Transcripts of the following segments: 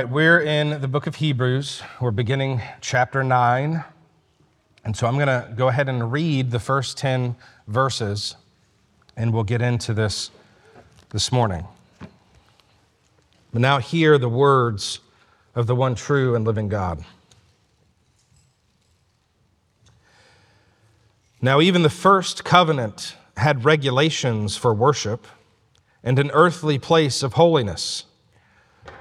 right, we're in the book of Hebrews. We're beginning chapter 9. And so I'm going to go ahead and read the first 10 verses, and we'll get into this this morning. But now, hear the words of the one true and living God. Now, even the first covenant had regulations for worship and an earthly place of holiness.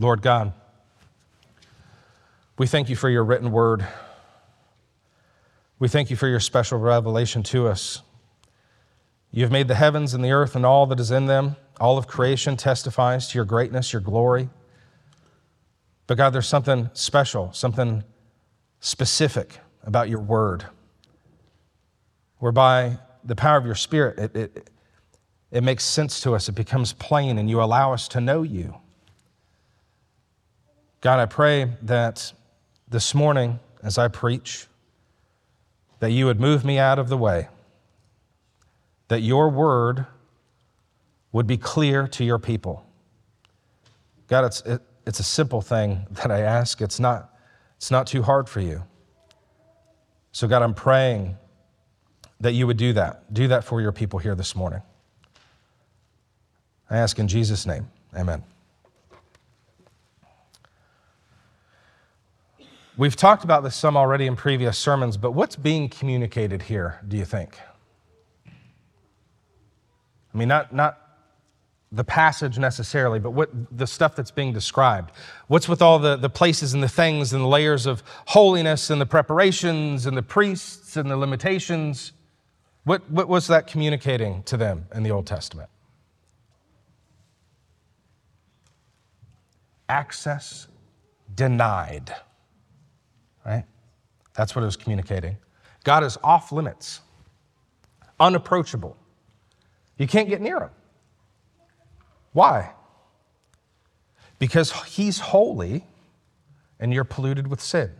Lord God, we thank you for your written word. We thank you for your special revelation to us. You have made the heavens and the earth and all that is in them. All of creation testifies to your greatness, your glory. But God, there's something special, something specific about your word, whereby the power of your spirit, it, it, it makes sense to us, it becomes plain, and you allow us to know you. God, I pray that this morning, as I preach, that you would move me out of the way, that your word would be clear to your people. God, it's, it, it's a simple thing that I ask. It's not, it's not too hard for you. So, God, I'm praying that you would do that. Do that for your people here this morning. I ask in Jesus' name. Amen. We've talked about this some already in previous sermons, but what's being communicated here, do you think? I mean, not, not the passage necessarily, but what the stuff that's being described. What's with all the, the places and the things and the layers of holiness and the preparations and the priests and the limitations? What, what was that communicating to them in the Old Testament? Access denied right? That's what it was communicating. God is off limits, unapproachable. You can't get near him. Why? Because he's holy and you're polluted with sin.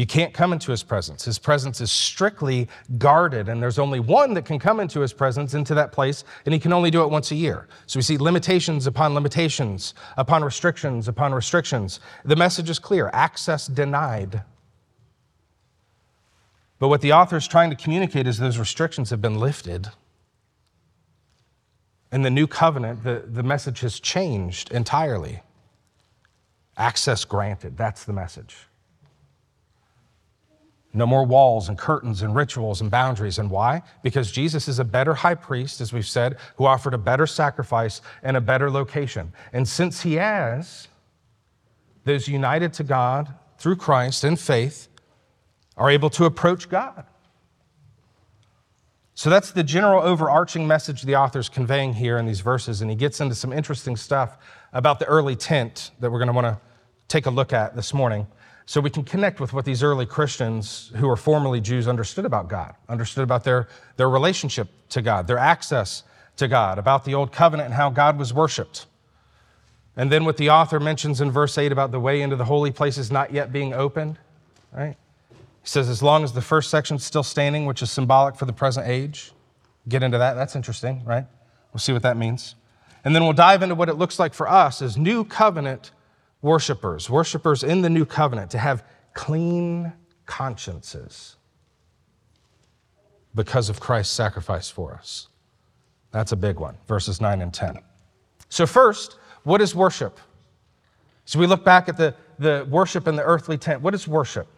You can't come into his presence. His presence is strictly guarded, and there's only one that can come into his presence, into that place, and he can only do it once a year. So we see limitations upon limitations, upon restrictions, upon restrictions. The message is clear access denied. But what the author is trying to communicate is those restrictions have been lifted. In the new covenant, the, the message has changed entirely. Access granted. That's the message. No more walls and curtains and rituals and boundaries. And why? Because Jesus is a better high priest, as we've said, who offered a better sacrifice and a better location. And since he has, those united to God through Christ in faith are able to approach God. So that's the general overarching message the author's conveying here in these verses. And he gets into some interesting stuff about the early tent that we're going to want to take a look at this morning so we can connect with what these early Christians who were formerly Jews understood about God, understood about their, their relationship to God, their access to God, about the old covenant and how God was worshiped. And then what the author mentions in verse 8 about the way into the holy places not yet being opened, right? He says, as long as the first section's still standing, which is symbolic for the present age. Get into that. That's interesting, right? We'll see what that means. And then we'll dive into what it looks like for us as new covenant worshipers, worshipers in the new covenant, to have clean consciences because of Christ's sacrifice for us. That's a big one, verses 9 and 10. So, first, what is worship? So, we look back at the, the worship in the earthly tent. What is worship?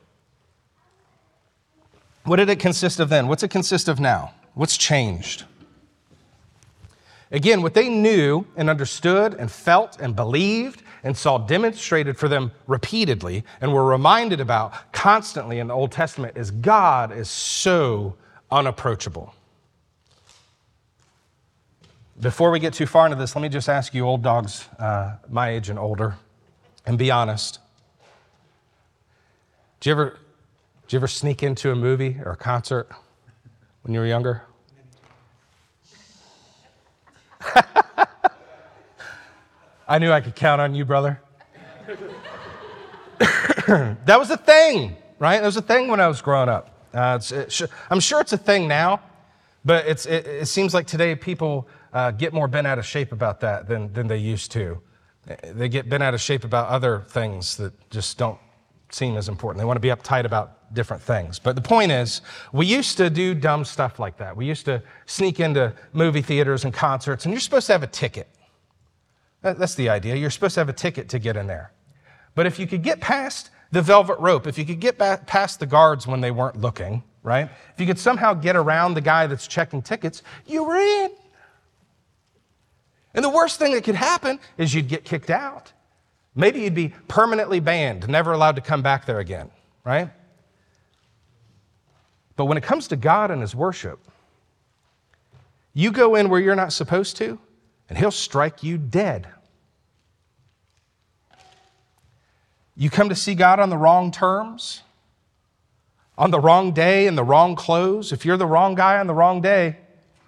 What did it consist of then? What's it consist of now? What's changed? Again, what they knew and understood and felt and believed and saw demonstrated for them repeatedly and were reminded about constantly in the Old Testament is God is so unapproachable. Before we get too far into this, let me just ask you, old dogs, uh, my age and older, and be honest. Do you ever, did you ever sneak into a movie or a concert when you were younger? I knew I could count on you, brother. that was a thing, right? That was a thing when I was growing up. Uh, it, I'm sure it's a thing now, but it, it, seems like today people uh, get more bent out of shape about that than, than they used to. They get bent out of shape about other things that just don't seem as important. They want to be uptight about different things. But the point is, we used to do dumb stuff like that. We used to sneak into movie theaters and concerts, and you're supposed to have a ticket. That's the idea. You're supposed to have a ticket to get in there. But if you could get past the velvet rope, if you could get past the guards when they weren't looking, right? If you could somehow get around the guy that's checking tickets, you were in. And the worst thing that could happen is you'd get kicked out. Maybe you'd be permanently banned, never allowed to come back there again, right? But when it comes to God and His worship, you go in where you're not supposed to, and He'll strike you dead. You come to see God on the wrong terms, on the wrong day, in the wrong clothes. If you're the wrong guy on the wrong day,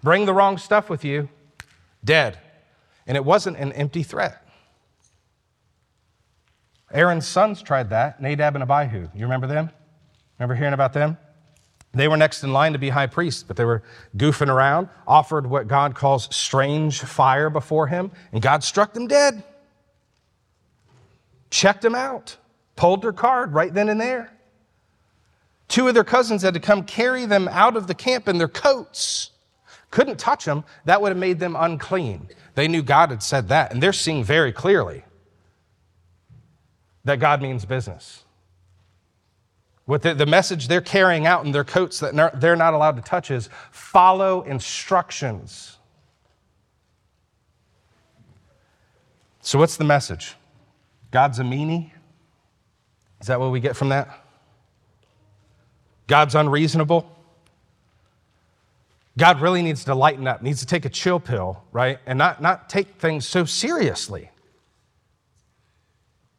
bring the wrong stuff with you, dead. And it wasn't an empty threat. Aaron's sons tried that, Nadab and Abihu. You remember them? Remember hearing about them? They were next in line to be high priests, but they were goofing around, offered what God calls strange fire before him, and God struck them dead. Checked them out, pulled their card right then and there. Two of their cousins had to come carry them out of the camp in their coats. Couldn't touch them, that would have made them unclean. They knew God had said that, and they're seeing very clearly that God means business. What the, the message they're carrying out in their coats that they're not allowed to touch is follow instructions. So, what's the message? God's a meanie? Is that what we get from that? God's unreasonable? God really needs to lighten up, needs to take a chill pill, right? And not, not take things so seriously.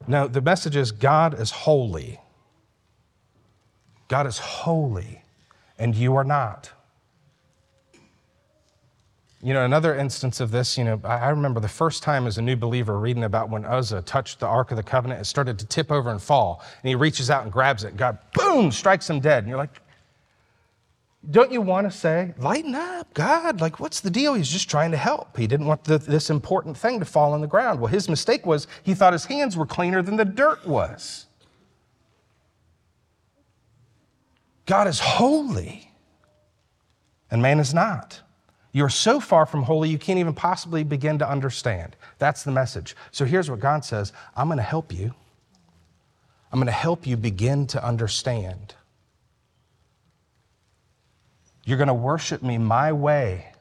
No, the message is God is holy. God is holy, and you are not. You know, another instance of this, you know, I remember the first time as a new believer reading about when Uzzah touched the Ark of the Covenant, it started to tip over and fall. And he reaches out and grabs it, and God, boom, strikes him dead. And you're like, don't you want to say, lighten up, God? Like, what's the deal? He's just trying to help. He didn't want the, this important thing to fall on the ground. Well, his mistake was he thought his hands were cleaner than the dirt was. God is holy, and man is not. You're so far from holy, you can't even possibly begin to understand. That's the message. So here's what God says I'm going to help you. I'm going to help you begin to understand. You're going to worship me my way,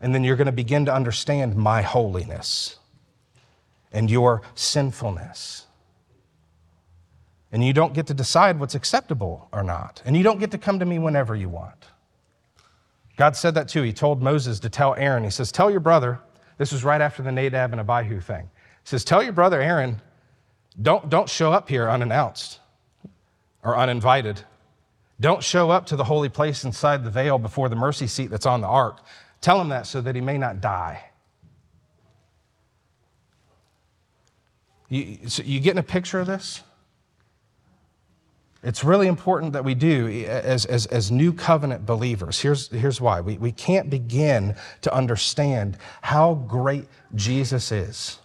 and then you're going to begin to understand my holiness and your sinfulness. And you don't get to decide what's acceptable or not. And you don't get to come to me whenever you want. God said that too. He told Moses to tell Aaron, He says, Tell your brother, this was right after the Nadab and Abihu thing. He says, Tell your brother Aaron, don't, don't show up here unannounced or uninvited. Don't show up to the holy place inside the veil before the mercy seat that's on the ark. Tell him that so that he may not die. You, so you getting a picture of this? It's really important that we do as, as, as new covenant believers. Here's, here's why we, we can't begin to understand how great Jesus is.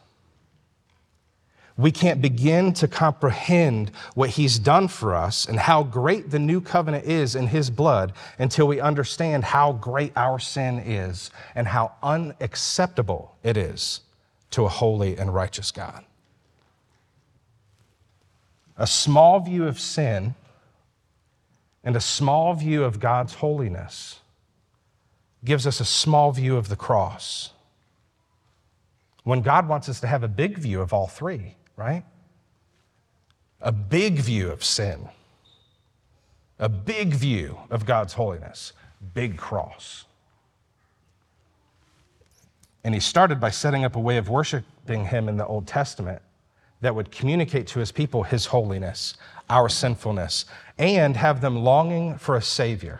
We can't begin to comprehend what he's done for us and how great the new covenant is in his blood until we understand how great our sin is and how unacceptable it is to a holy and righteous God. A small view of sin and a small view of God's holiness gives us a small view of the cross. When God wants us to have a big view of all three, right? A big view of sin, a big view of God's holiness, big cross. And he started by setting up a way of worshiping him in the Old Testament that would communicate to his people his holiness, our sinfulness, and have them longing for a Savior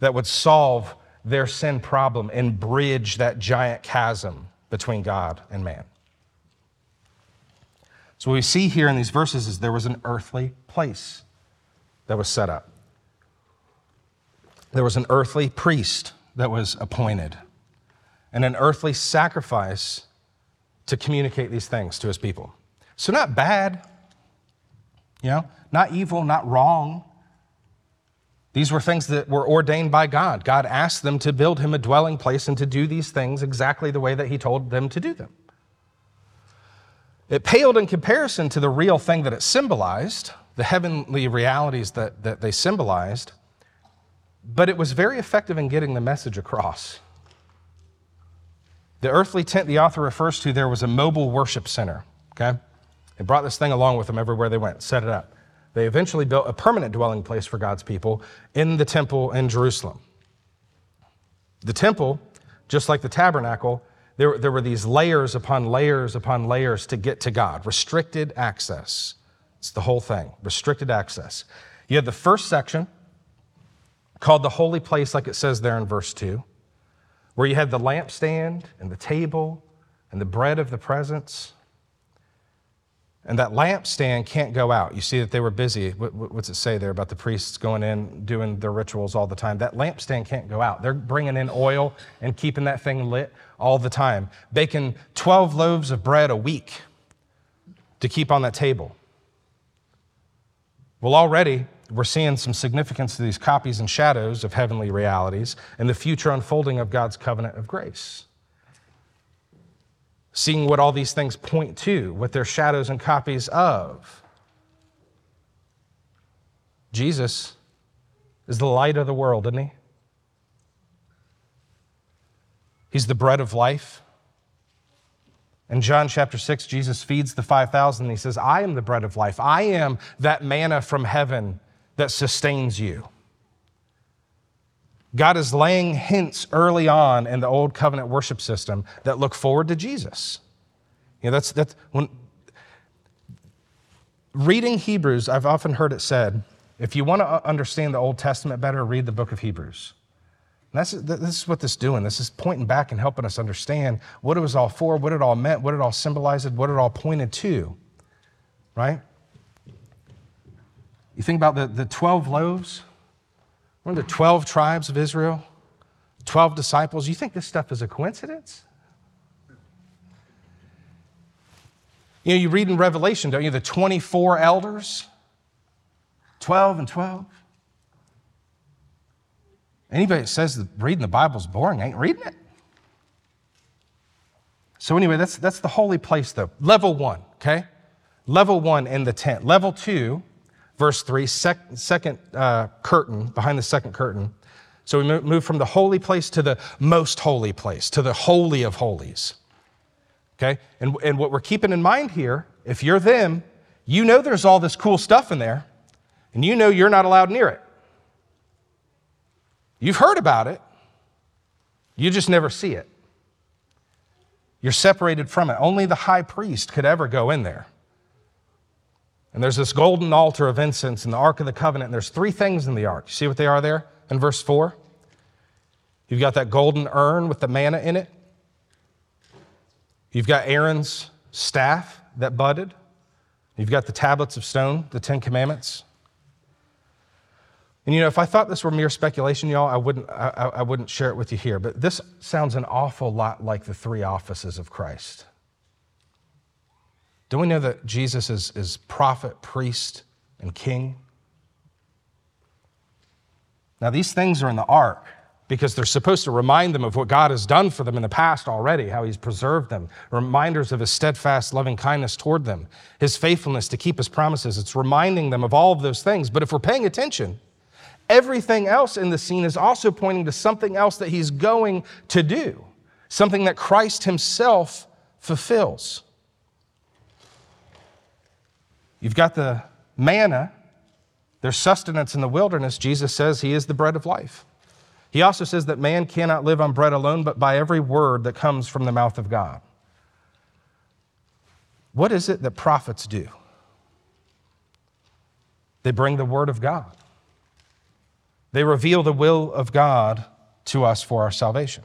that would solve their sin problem and bridge that giant chasm between God and man. So, what we see here in these verses is there was an earthly place that was set up, there was an earthly priest that was appointed, and an earthly sacrifice to communicate these things to his people. So, not bad, you know, not evil, not wrong. These were things that were ordained by God. God asked them to build him a dwelling place and to do these things exactly the way that he told them to do them. It paled in comparison to the real thing that it symbolized, the heavenly realities that, that they symbolized, but it was very effective in getting the message across. The earthly tent the author refers to there was a mobile worship center, okay? They brought this thing along with them everywhere they went, set it up. They eventually built a permanent dwelling place for God's people in the temple in Jerusalem. The temple, just like the tabernacle, there, there were these layers upon layers upon layers to get to God, restricted access. It's the whole thing, restricted access. You had the first section called the holy place, like it says there in verse 2, where you had the lampstand and the table and the bread of the presence and that lampstand can't go out. You see that they were busy. What's it say there about the priests going in, doing their rituals all the time? That lampstand can't go out. They're bringing in oil and keeping that thing lit all the time, baking 12 loaves of bread a week to keep on that table. Well, already we're seeing some significance to these copies and shadows of heavenly realities and the future unfolding of God's covenant of grace seeing what all these things point to, what they're shadows and copies of. Jesus is the light of the world, isn't he? He's the bread of life. In John chapter 6, Jesus feeds the 5,000 and he says, I am the bread of life. I am that manna from heaven that sustains you. God is laying hints early on in the old covenant worship system that look forward to Jesus. You know, that's, that's when reading Hebrews, I've often heard it said, if you want to understand the Old Testament better, read the book of Hebrews. And that's, this is what this is doing. This is pointing back and helping us understand what it was all for, what it all meant, what it all symbolized, what it all pointed to. Right? You think about the, the 12 loaves of the 12 tribes of Israel, 12 disciples. You think this stuff is a coincidence? You know, you read in Revelation, don't you? The 24 elders, 12 and 12. Anybody that says that reading the Bible is boring ain't reading it. So, anyway, that's, that's the holy place, though. Level one, okay? Level one in the tent. Level two verse 3, sec, second uh, curtain, behind the second curtain. So we move from the holy place to the most holy place, to the holy of holies. Okay? And, and what we're keeping in mind here, if you're them, you know there's all this cool stuff in there, and you know you're not allowed near it. You've heard about it, you just never see it. You're separated from it. Only the high priest could ever go in there. And there's this golden altar of incense and the Ark of the Covenant. And there's three things in the Ark. You see what they are there in verse 4? You've got that golden urn with the manna in it. You've got Aaron's staff that budded. You've got the tablets of stone, the Ten Commandments. And you know, if I thought this were mere speculation, y'all, I wouldn't, I, I wouldn't share it with you here. But this sounds an awful lot like the three offices of Christ. Don't we know that Jesus is, is prophet, priest, and king? Now, these things are in the ark because they're supposed to remind them of what God has done for them in the past already, how He's preserved them, reminders of His steadfast loving kindness toward them, His faithfulness to keep His promises. It's reminding them of all of those things. But if we're paying attention, everything else in the scene is also pointing to something else that He's going to do, something that Christ Himself fulfills. You've got the manna, there's sustenance in the wilderness. Jesus says He is the bread of life. He also says that man cannot live on bread alone, but by every word that comes from the mouth of God. What is it that prophets do? They bring the word of God. They reveal the will of God to us for our salvation.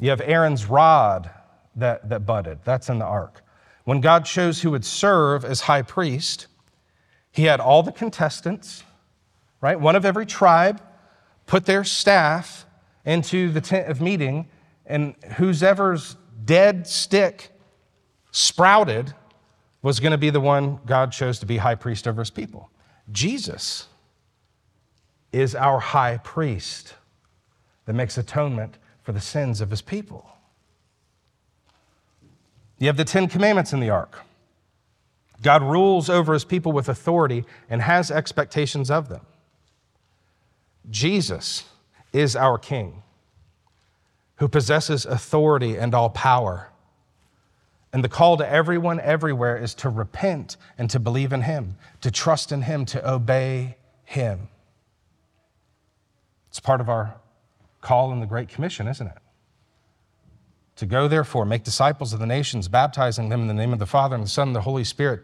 You have Aaron's rod that, that budded, that's in the ark. When God chose who would serve as high priest, he had all the contestants, right? One of every tribe put their staff into the tent of meeting, and whoever's dead stick sprouted was going to be the one God chose to be high priest over his people. Jesus is our high priest that makes atonement for the sins of his people. You have the Ten Commandments in the ark. God rules over his people with authority and has expectations of them. Jesus is our King who possesses authority and all power. And the call to everyone everywhere is to repent and to believe in Him, to trust in Him, to obey Him. It's part of our call in the Great Commission, isn't it? To go, therefore, make disciples of the nations, baptizing them in the name of the Father and the Son and the Holy Spirit,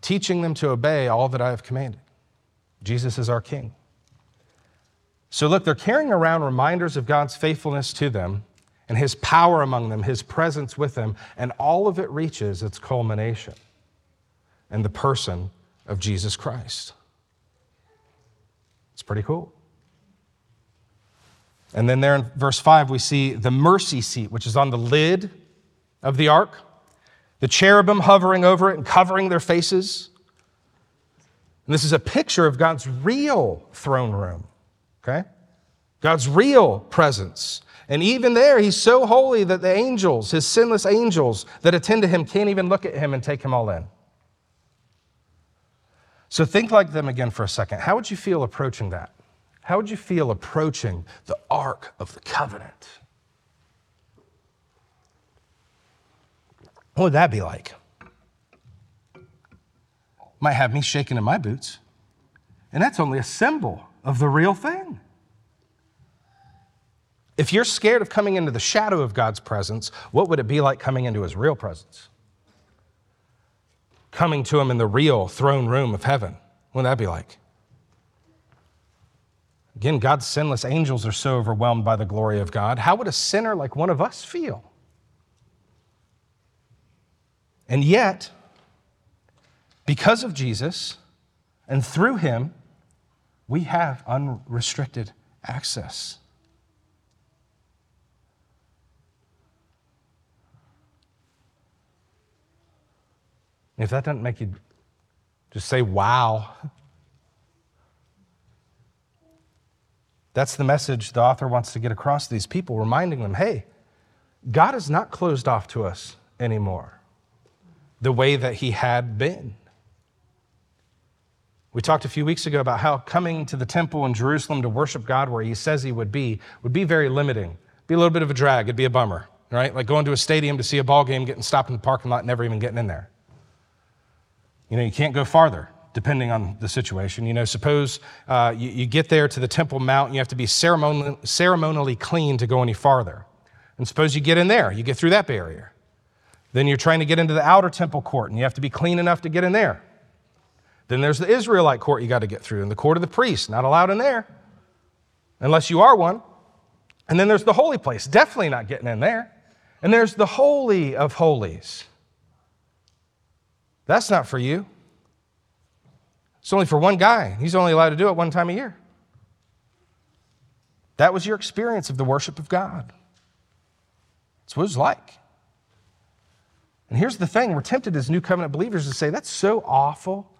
teaching them to obey all that I have commanded. Jesus is our King. So, look, they're carrying around reminders of God's faithfulness to them and his power among them, his presence with them, and all of it reaches its culmination in the person of Jesus Christ. It's pretty cool. And then there in verse 5, we see the mercy seat, which is on the lid of the ark, the cherubim hovering over it and covering their faces. And this is a picture of God's real throne room okay? God's real presence. And even there, he's so holy that the angels, his sinless angels that attend to him, can't even look at him and take him all in. So think like them again for a second. How would you feel approaching that? How would you feel approaching the Ark of the Covenant? What would that be like? Might have me shaking in my boots. And that's only a symbol of the real thing. If you're scared of coming into the shadow of God's presence, what would it be like coming into his real presence? Coming to him in the real throne room of heaven. What would that be like? Again, God's sinless angels are so overwhelmed by the glory of God. How would a sinner like one of us feel? And yet, because of Jesus and through him, we have unrestricted access. If that doesn't make you just say, wow, that's the message the author wants to get across to these people, reminding them hey, God is not closed off to us anymore the way that He had been. We talked a few weeks ago about how coming to the temple in Jerusalem to worship God where he says he would be would be very limiting. Be a little bit of a drag, it'd be a bummer, right? Like going to a stadium to see a ball game, getting stopped in the parking lot, never even getting in there. You know, you can't go farther depending on the situation. You know, suppose uh, you, you, get there to the Temple Mount and you have to be ceremonially, ceremonially clean to go any farther. And suppose you get in there, you get through that barrier. Then you're trying to get into the outer temple court and you have to be clean enough to get in there. Then there's the Israelite court you got to get through, and the court of the priests, not allowed in there, unless you are one. And then there's the holy place, definitely not getting in there. And there's the Holy of Holies, That's not for you. It's only for one guy. He's only allowed to do it one time a year. That was your experience of the worship of God. That's what it was like. And here's the thing we're tempted as new covenant believers to say, that's so awful.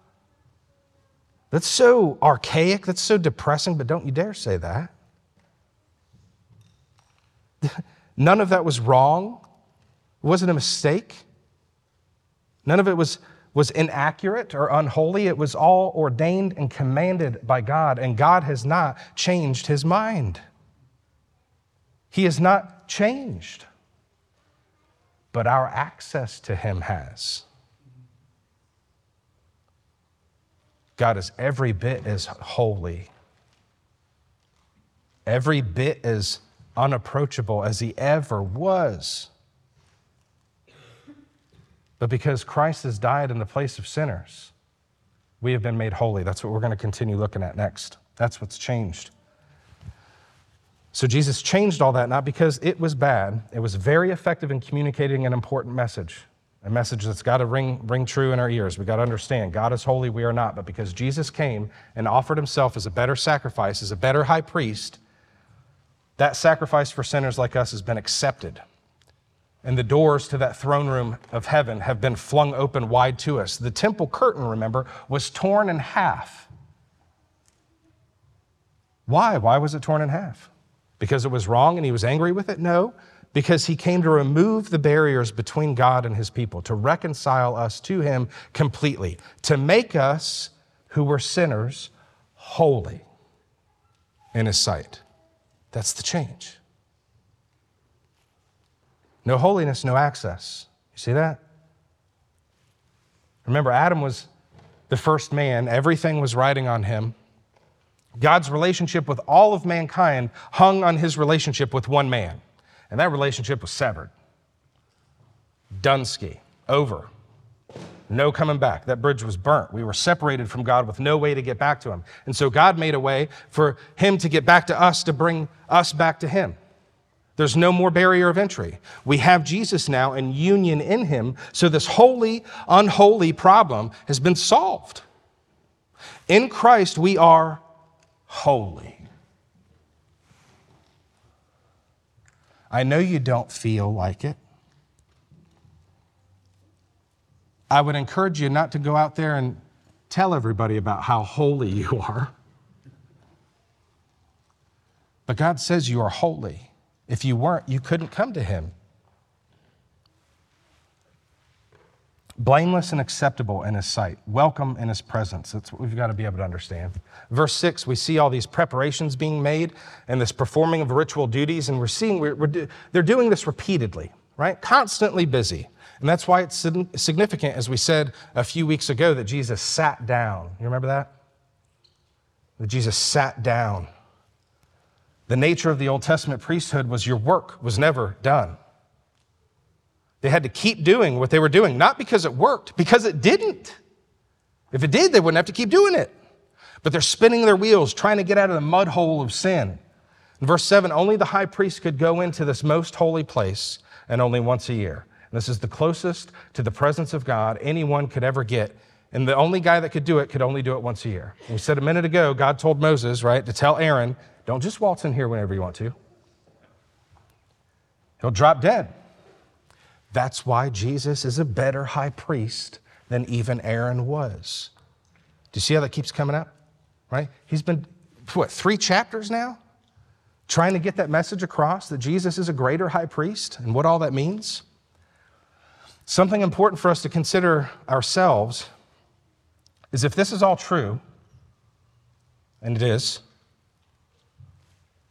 That's so archaic. That's so depressing, but don't you dare say that. None of that was wrong. It wasn't a mistake. None of it was, was inaccurate or unholy. It was all ordained and commanded by God, and God has not changed his mind. He has not changed, but our access to him has. God is every bit as holy, every bit as unapproachable as he ever was. But because Christ has died in the place of sinners, we have been made holy. That's what we're going to continue looking at next. That's what's changed. So Jesus changed all that not because it was bad, it was very effective in communicating an important message a message that's got to ring, ring true in our ears. We got to understand God is holy, we are not. But because Jesus came and offered himself as a better sacrifice, as a better high priest, that sacrifice for sinners like us has been accepted. And the doors to that throne room of heaven have been flung open wide to us. The temple curtain, remember, was torn in half. Why? Why was it torn in half? Because it was wrong and he was angry with it? No because he came to remove the barriers between God and his people, to reconcile us to him completely, to make us who were sinners holy in his sight. That's the change. No holiness, no access. You see that? Remember, Adam was the first man, everything was riding on him. God's relationship with all of mankind hung on his relationship with one man. And that relationship was severed. Dunsky, over. No coming back. That bridge was burnt. We were separated from God with no way to get back to Him. And so God made a way for Him to get back to us, to bring us back to Him. There's no more barrier of entry. We have Jesus now and union in Him. So this holy, unholy problem has been solved. In Christ, we are holy. I know you don't feel like it. I would encourage you not to go out there and tell everybody about how holy you are. But God says you are holy. If you weren't, you couldn't come to Him. blameless and acceptable in his sight, welcome in his presence. That's what we've got to be able to understand. Verse 6, we see all these preparations being made and this performing of ritual duties, and we're seeing we're, we're, they're doing this repeatedly, right? Constantly busy. And that's why it's significant, as we said a few weeks ago, that Jesus sat down. You remember that? That Jesus sat down. The nature of the Old Testament priesthood was your work was never done. They had to keep doing what they were doing, not because it worked, because it didn't. If it did, they wouldn't have to keep doing it. But they're spinning their wheels, trying to get out of the mud hole of sin. In verse 7, only the high priest could go into this most holy place, and only once a year. And this is the closest to the presence of God anyone could ever get. And the only guy that could do it could only do it once a year. We said a minute ago, God told Moses, right, to tell Aaron, don't just waltz in here whenever you want to. He'll drop dead. That's why Jesus is a better high priest than even Aaron was. Do you see how that keeps coming up? Right? He's been, what, three chapters now? Trying to get that message across that Jesus is a greater high priest and what all that means. Something important for us to consider ourselves is if this is all true, and it is,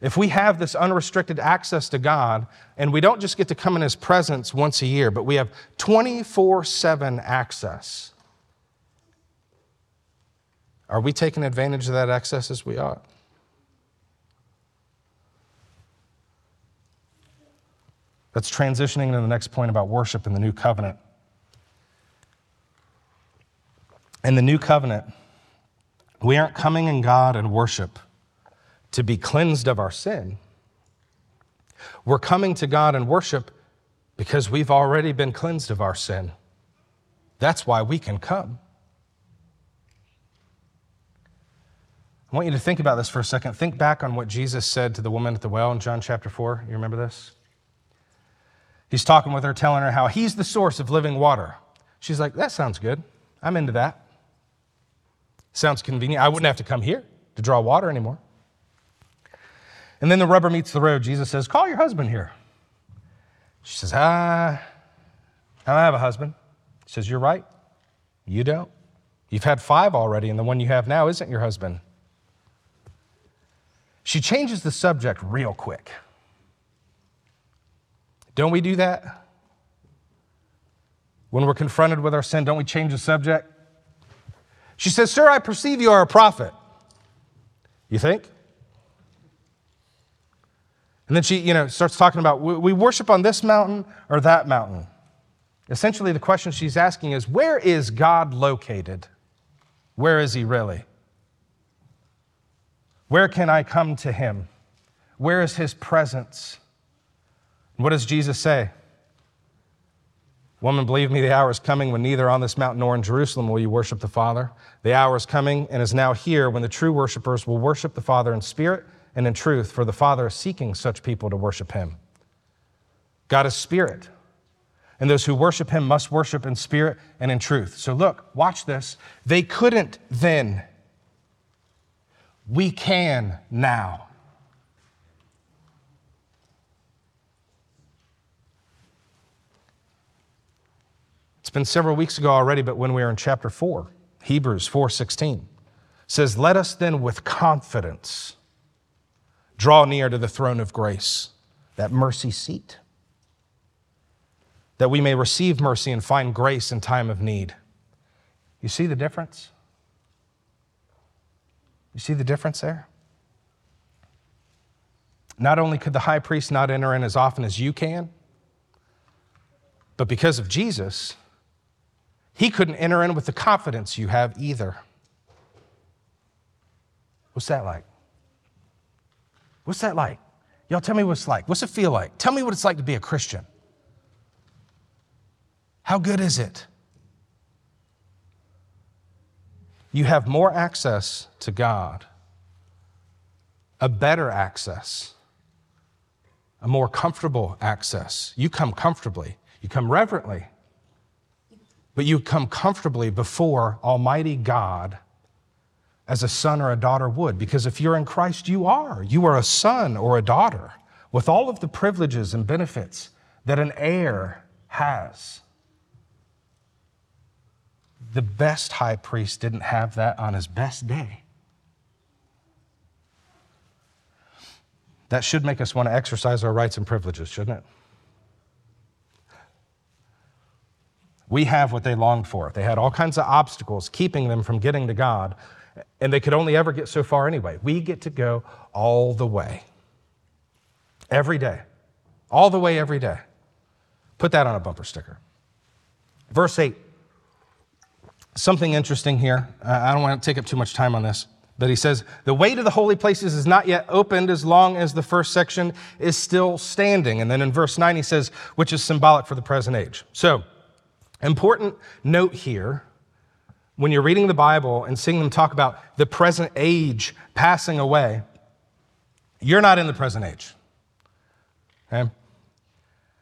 if we have this unrestricted access to God, and we don't just get to come in His presence once a year, but we have 24 7 access, are we taking advantage of that access as we ought? That's transitioning to the next point about worship in the new covenant. In the new covenant, we aren't coming in God and worship to be cleansed of our sin. We're coming to God and worship because we've already been cleansed of our sin. That's why we can come. I want you to think about this for a second. Think back on what Jesus said to the woman at the well in John chapter 4. You remember this? He's talking with her, telling her how he's the source of living water. She's like, That sounds good. I'm into that. Sounds convenient. I wouldn't have to come here to draw water anymore. And then the rubber meets the road. Jesus says, Call your husband here. She says, Ah, I don't have a husband. He says, You're right. You don't. You've had five already, and the one you have now isn't your husband. She changes the subject real quick. Don't we do that? When we're confronted with our sin, don't we change the subject? She says, Sir, I perceive you are a prophet. You think? And then she, you know, starts talking about we worship on this mountain or that mountain. Essentially, the question she's asking is where is God located? Where is he really? Where can I come to him? Where is his presence? What does Jesus say? Woman, believe me, the hour is coming when neither on this mountain nor in Jerusalem will you worship the Father. The hour is coming and is now here when the true worshipers will worship the Father in spirit and in truth, for the Father is seeking such people to worship him. God is spirit, and those who worship him must worship in spirit and in truth. So, look, watch this. They couldn't then we can now. It's been several weeks ago already, but when we are in chapter 4, Hebrews 4:16 says, "Let us then with confidence draw near to the throne of grace, that mercy seat, that we may receive mercy and find grace in time of need." You see the difference? You see the difference there? Not only could the high priest not enter in as often as you can, but because of Jesus, he couldn't enter in with the confidence you have either. What's that like? What's that like? Y'all tell me what it's like. What's it feel like? Tell me what it's like to be a Christian. How good is it? you have more access to God, a better access, a more comfortable access. You come comfortably, you come reverently, but you come comfortably before Almighty God as a son or a daughter would. Because if you're in Christ, you are. You are a son or a daughter with all of the privileges and benefits that an heir has the best high priest didn't have that on his best day. That should make us want to exercise our rights and privileges, shouldn't it? We have what they longed for. They had all kinds of obstacles keeping them from getting to God, and they could only ever get so far anyway. We get to go all the way. Every day. All the way, every day. Put that on a bumper sticker. Verse 8 something interesting here. I don't want to take up too much time on this. But he says, the way to the holy places is not yet opened as long as the first section is still standing. And then in verse 9, he says, which is symbolic for the present age. So, important note here when you're reading the Bible and seeing them talk about the present age passing away, you're not in the present age. Okay?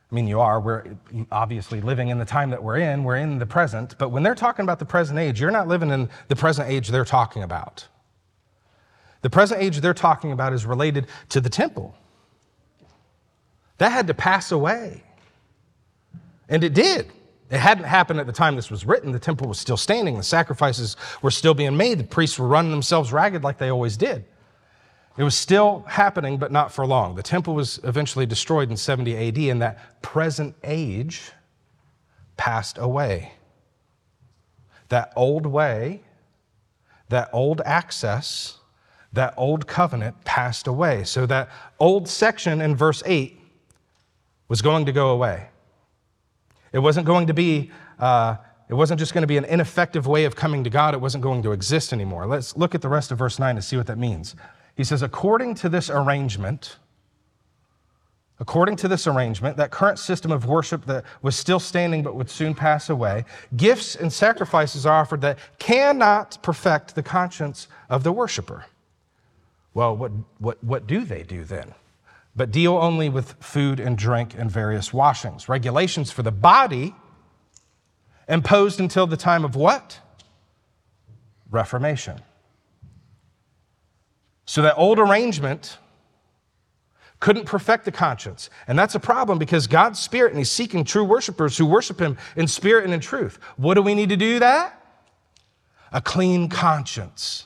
I mean, you are. We're obviously living in the time that we're in. We're in the present. But when they're talking about the present age, you're not living in the present age they're talking about. The present age they're talking about is related to the temple. That had to pass away. And it did. It hadn't happened at the time this was written. The temple was still standing. The sacrifices were still being made. The priests were running themselves ragged like they always did. It was still happening, but not for long. The temple was eventually destroyed in 70 AD, and that present age passed away. That old way, that old access, that old covenant passed away. So that old section in verse 8 was going to go away. It wasn't going to be, uh, it wasn't just going to be an ineffective way of coming to God, it wasn't going to exist anymore. Let's look at the rest of verse 9 and see what that means. He says, according to this arrangement, according to this arrangement, that current system of worship that was still standing but would soon pass away, gifts and sacrifices are offered that cannot perfect the conscience of the worshiper. Well, what, what, what do they do then? But deal only with food and drink and various washings. Regulations for the body imposed until the time of what? Reformation. So that old arrangement couldn't perfect the conscience. And that's a problem because God's spirit and he's seeking true worshipers who worship him in spirit and in truth. What do we need to do that? A clean conscience.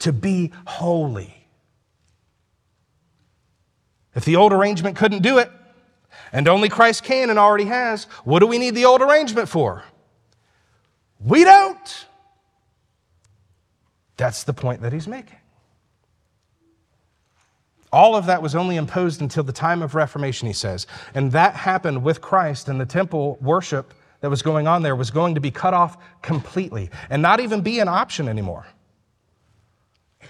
To be holy. If the old arrangement couldn't do it, and only Christ can and already has, what do we need the old arrangement for? We don't. That's the point that he's making. All of that was only imposed until the time of Reformation, he says. And that happened with Christ, and the temple worship that was going on there was going to be cut off completely and not even be an option anymore.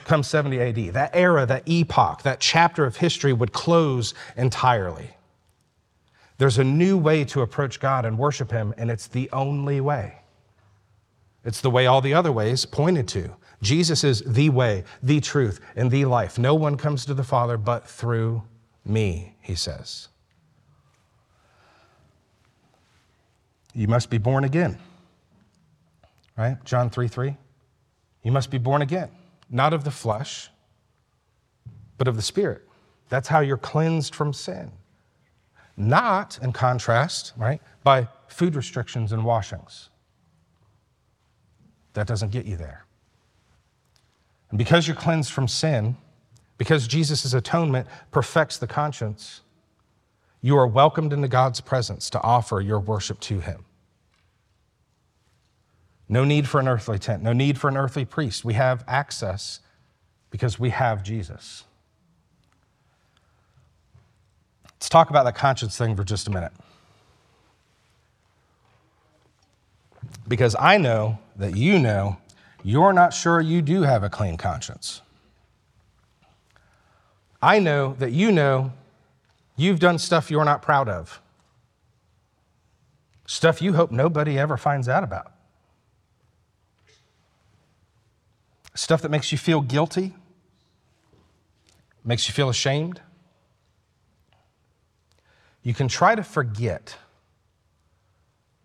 Come 70 AD, that era, that epoch, that chapter of history would close entirely. There's a new way to approach God and worship Him, and it's the only way. It's the way all the other ways pointed to. Jesus is the way, the truth, and the life. No one comes to the Father but through me, he says. You must be born again. Right? John 3 3. You must be born again, not of the flesh, but of the Spirit. That's how you're cleansed from sin. Not, in contrast, right, by food restrictions and washings. That doesn't get you there. And because you're cleansed from sin, because Jesus' atonement perfects the conscience, you are welcomed into God's presence to offer your worship to Him. No need for an earthly tent, no need for an earthly priest. We have access because we have Jesus. Let's talk about the conscience thing for just a minute. Because I know that you know you're not sure you do have a clean conscience. I know that you know you've done stuff you're not proud of, stuff you hope nobody ever finds out about, stuff that makes you feel guilty, makes you feel ashamed. You can try to forget.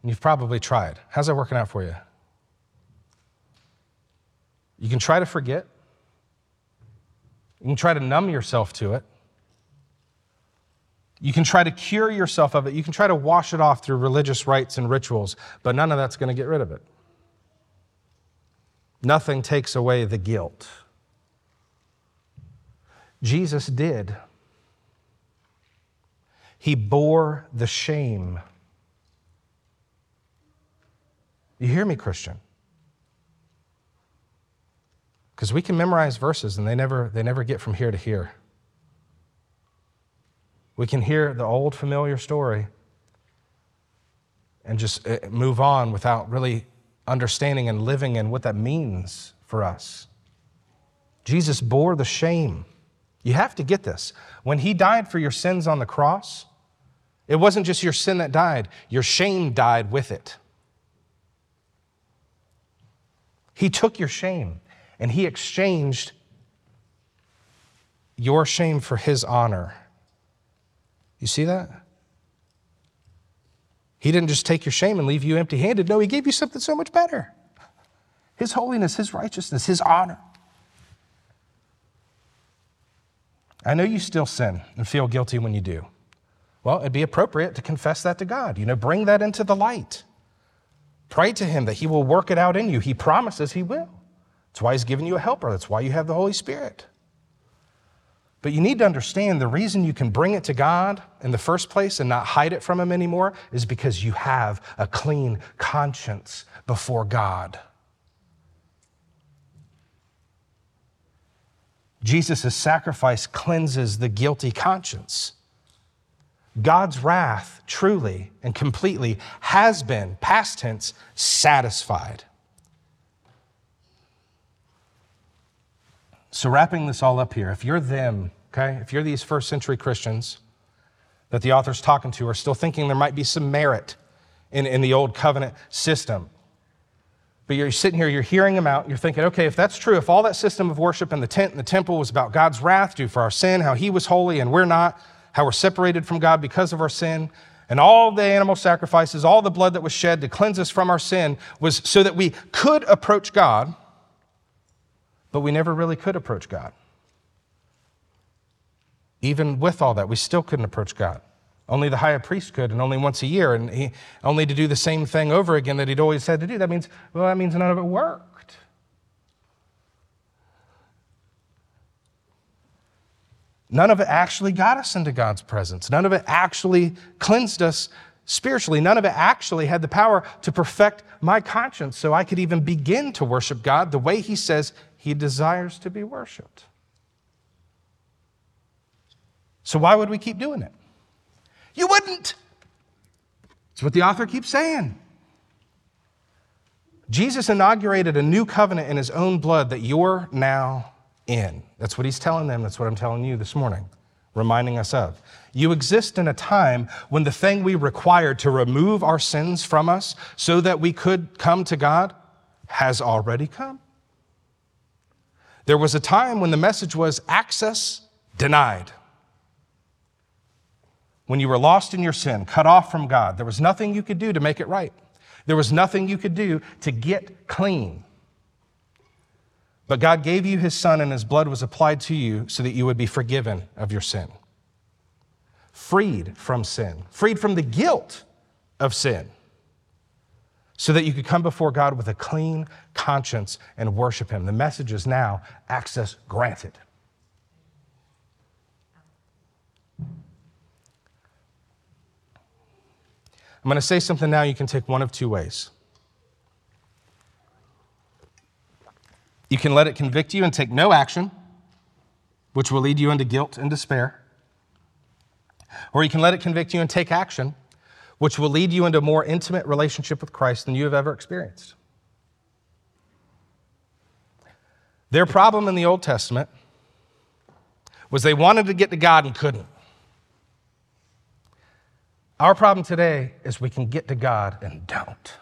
And you've probably tried. How's that working out for you? You can try to forget. You can try to numb yourself to it. You can try to cure yourself of it. You can try to wash it off through religious rites and rituals, but none of that's going to get rid of it. Nothing takes away the guilt. Jesus did. He bore the shame. You hear me, Christian? Because we can memorize verses and they never, they never get from here to here. We can hear the old familiar story and just uh, move on without really understanding and living in what that means for us. Jesus bore the shame. You have to get this. When he died for your sins on the cross, it wasn't just your sin that died, your shame died with it. He took your shame and he exchanged your shame for his honor. You see that? He didn't just take your shame and leave you empty handed. No, he gave you something so much better his holiness, his righteousness, his honor. I know you still sin and feel guilty when you do. Well, it'd be appropriate to confess that to God. You know, bring that into the light. Pray to Him that He will work it out in you. He promises He will. That's why He's given you a helper. That's why you have the Holy Spirit. But you need to understand the reason you can bring it to God in the first place and not hide it from Him anymore is because you have a clean conscience before God. Jesus' sacrifice cleanses the guilty conscience. God's wrath truly and completely has been, past tense, satisfied. So, wrapping this all up here, if you're them okay? If you're these first century Christians that the author's talking to are still thinking there might be some merit in, in the old covenant system. But you're sitting here, you're hearing him out, you're thinking, okay, if that's true, if all that system of worship in the tent and the temple was about God's wrath due for our sin, how he was holy and we're not, how we're separated from God because of our sin, and all the animal sacrifices, all the blood that was shed to cleanse us from our sin was so that we could approach God, but we never really could approach God. Even with all that, we still couldn't approach God. Only the high priest could, and only once a year, and he, only to do the same thing over again that he'd always had to do. That means, well, that means none of it worked. None of it actually got us into God's presence. None of it actually cleansed us spiritually. None of it actually had the power to perfect my conscience so I could even begin to worship God the way He says He desires to be worshiped. So, why would we keep doing it? You wouldn't. That's what the author keeps saying. Jesus inaugurated a new covenant in his own blood that you're now in. That's what he's telling them. That's what I'm telling you this morning, reminding us of. You exist in a time when the thing we required to remove our sins from us so that we could come to God has already come. There was a time when the message was access denied when you were lost in your sin, cut off from God, there was nothing you could do to make it right. There was nothing you could do to get clean. But God gave you His Son, and His blood was applied to you so that you would be forgiven of your sin, freed from sin, freed from the guilt of sin, so that you could come before God with a clean conscience and worship Him. The message is now access granted. I'm going to say something now you can take one of two ways. You can let it convict you and take no action, which will lead you into guilt and despair. Or you can let it convict you and take action, which will lead you into a more intimate relationship with Christ than you have ever experienced. Their problem in the Old Testament was they wanted to get to God and couldn't. Our problem today is we can get to God and don't.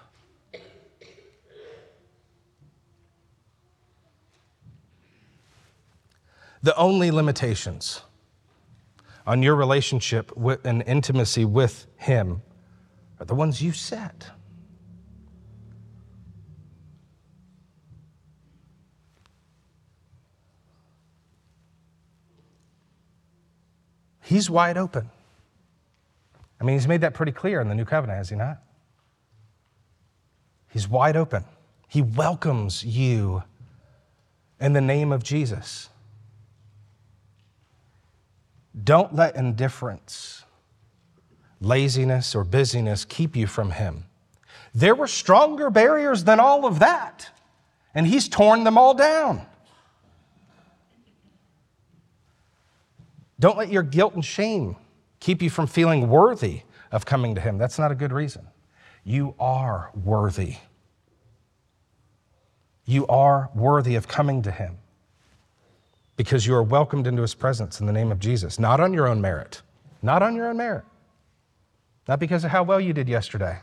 The only limitations on your relationship and intimacy with Him are the ones you set. He's wide open. I mean, he's made that pretty clear in the new covenant, has he not? He's wide open. He welcomes you in the name of Jesus. Don't let indifference, laziness, or busyness keep you from him. There were stronger barriers than all of that, and he's torn them all down. Don't let your guilt and shame keep you from feeling worthy of coming to Him. That's not a good reason. You are worthy. You are worthy of coming to Him because you are welcomed into His presence in the name of Jesus, not on your own merit, not on your own merit, not because of how well you did yesterday,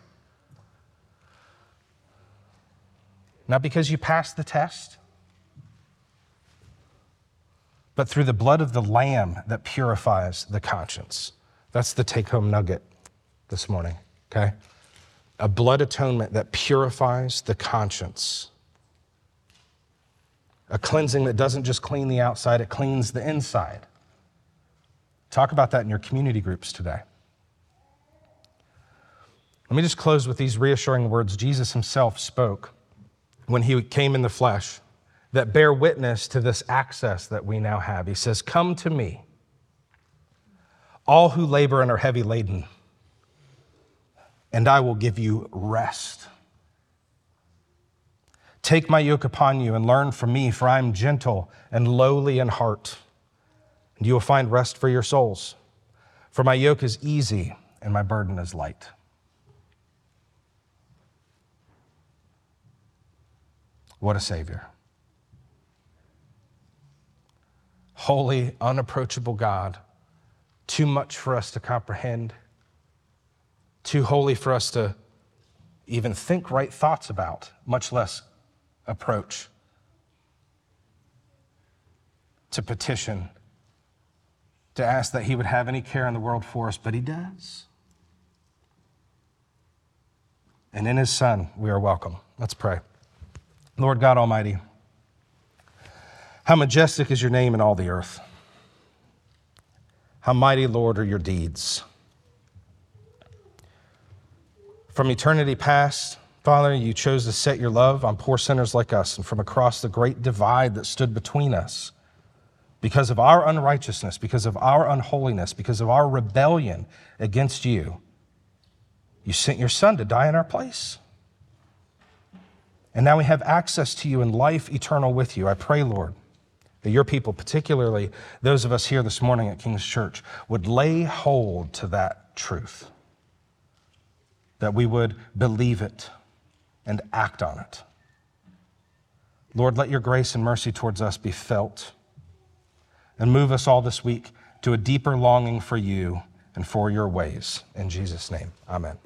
not because you passed the test but through the blood of the Lamb that purifies the conscience. That's the take home nugget this morning, okay? A blood atonement that purifies the conscience. A cleansing that doesn't just clean the outside, it cleans the inside. Talk about that in your community groups today. Let me just close with these reassuring words Jesus himself spoke when he came in the flesh that bear witness to this access that we now have. He says, Come to me all who labor and are heavy laden, and I will give you rest. Take my yoke upon you and learn from me, for I am gentle and lowly in heart, and you will find rest for your souls. For my yoke is easy and my burden is light. What a Savior. holy, unapproachable God, too much for us to comprehend, too holy for us to even think right thoughts about, much less approach, to petition, to ask that He would have any care in the world for us, but He does. And in His Son, we are welcome. Let's pray. Lord God Almighty, how majestic is your name in all the earth. How mighty, Lord, are your deeds. From eternity past, Father, you chose to set your love on poor sinners like us, and from across the great divide that stood between us, because of our unrighteousness, because of our unholiness, because of our rebellion against you, you sent your Son to die in our place. And now we have access to you and life eternal with you. I pray, Lord, that your people, particularly those of us here this morning at King's Church, would lay hold to that truth, that we would believe it and act on it. Lord, let your grace and mercy towards us be felt and move us all this week to a deeper longing for you and for your ways. In Jesus' name, amen.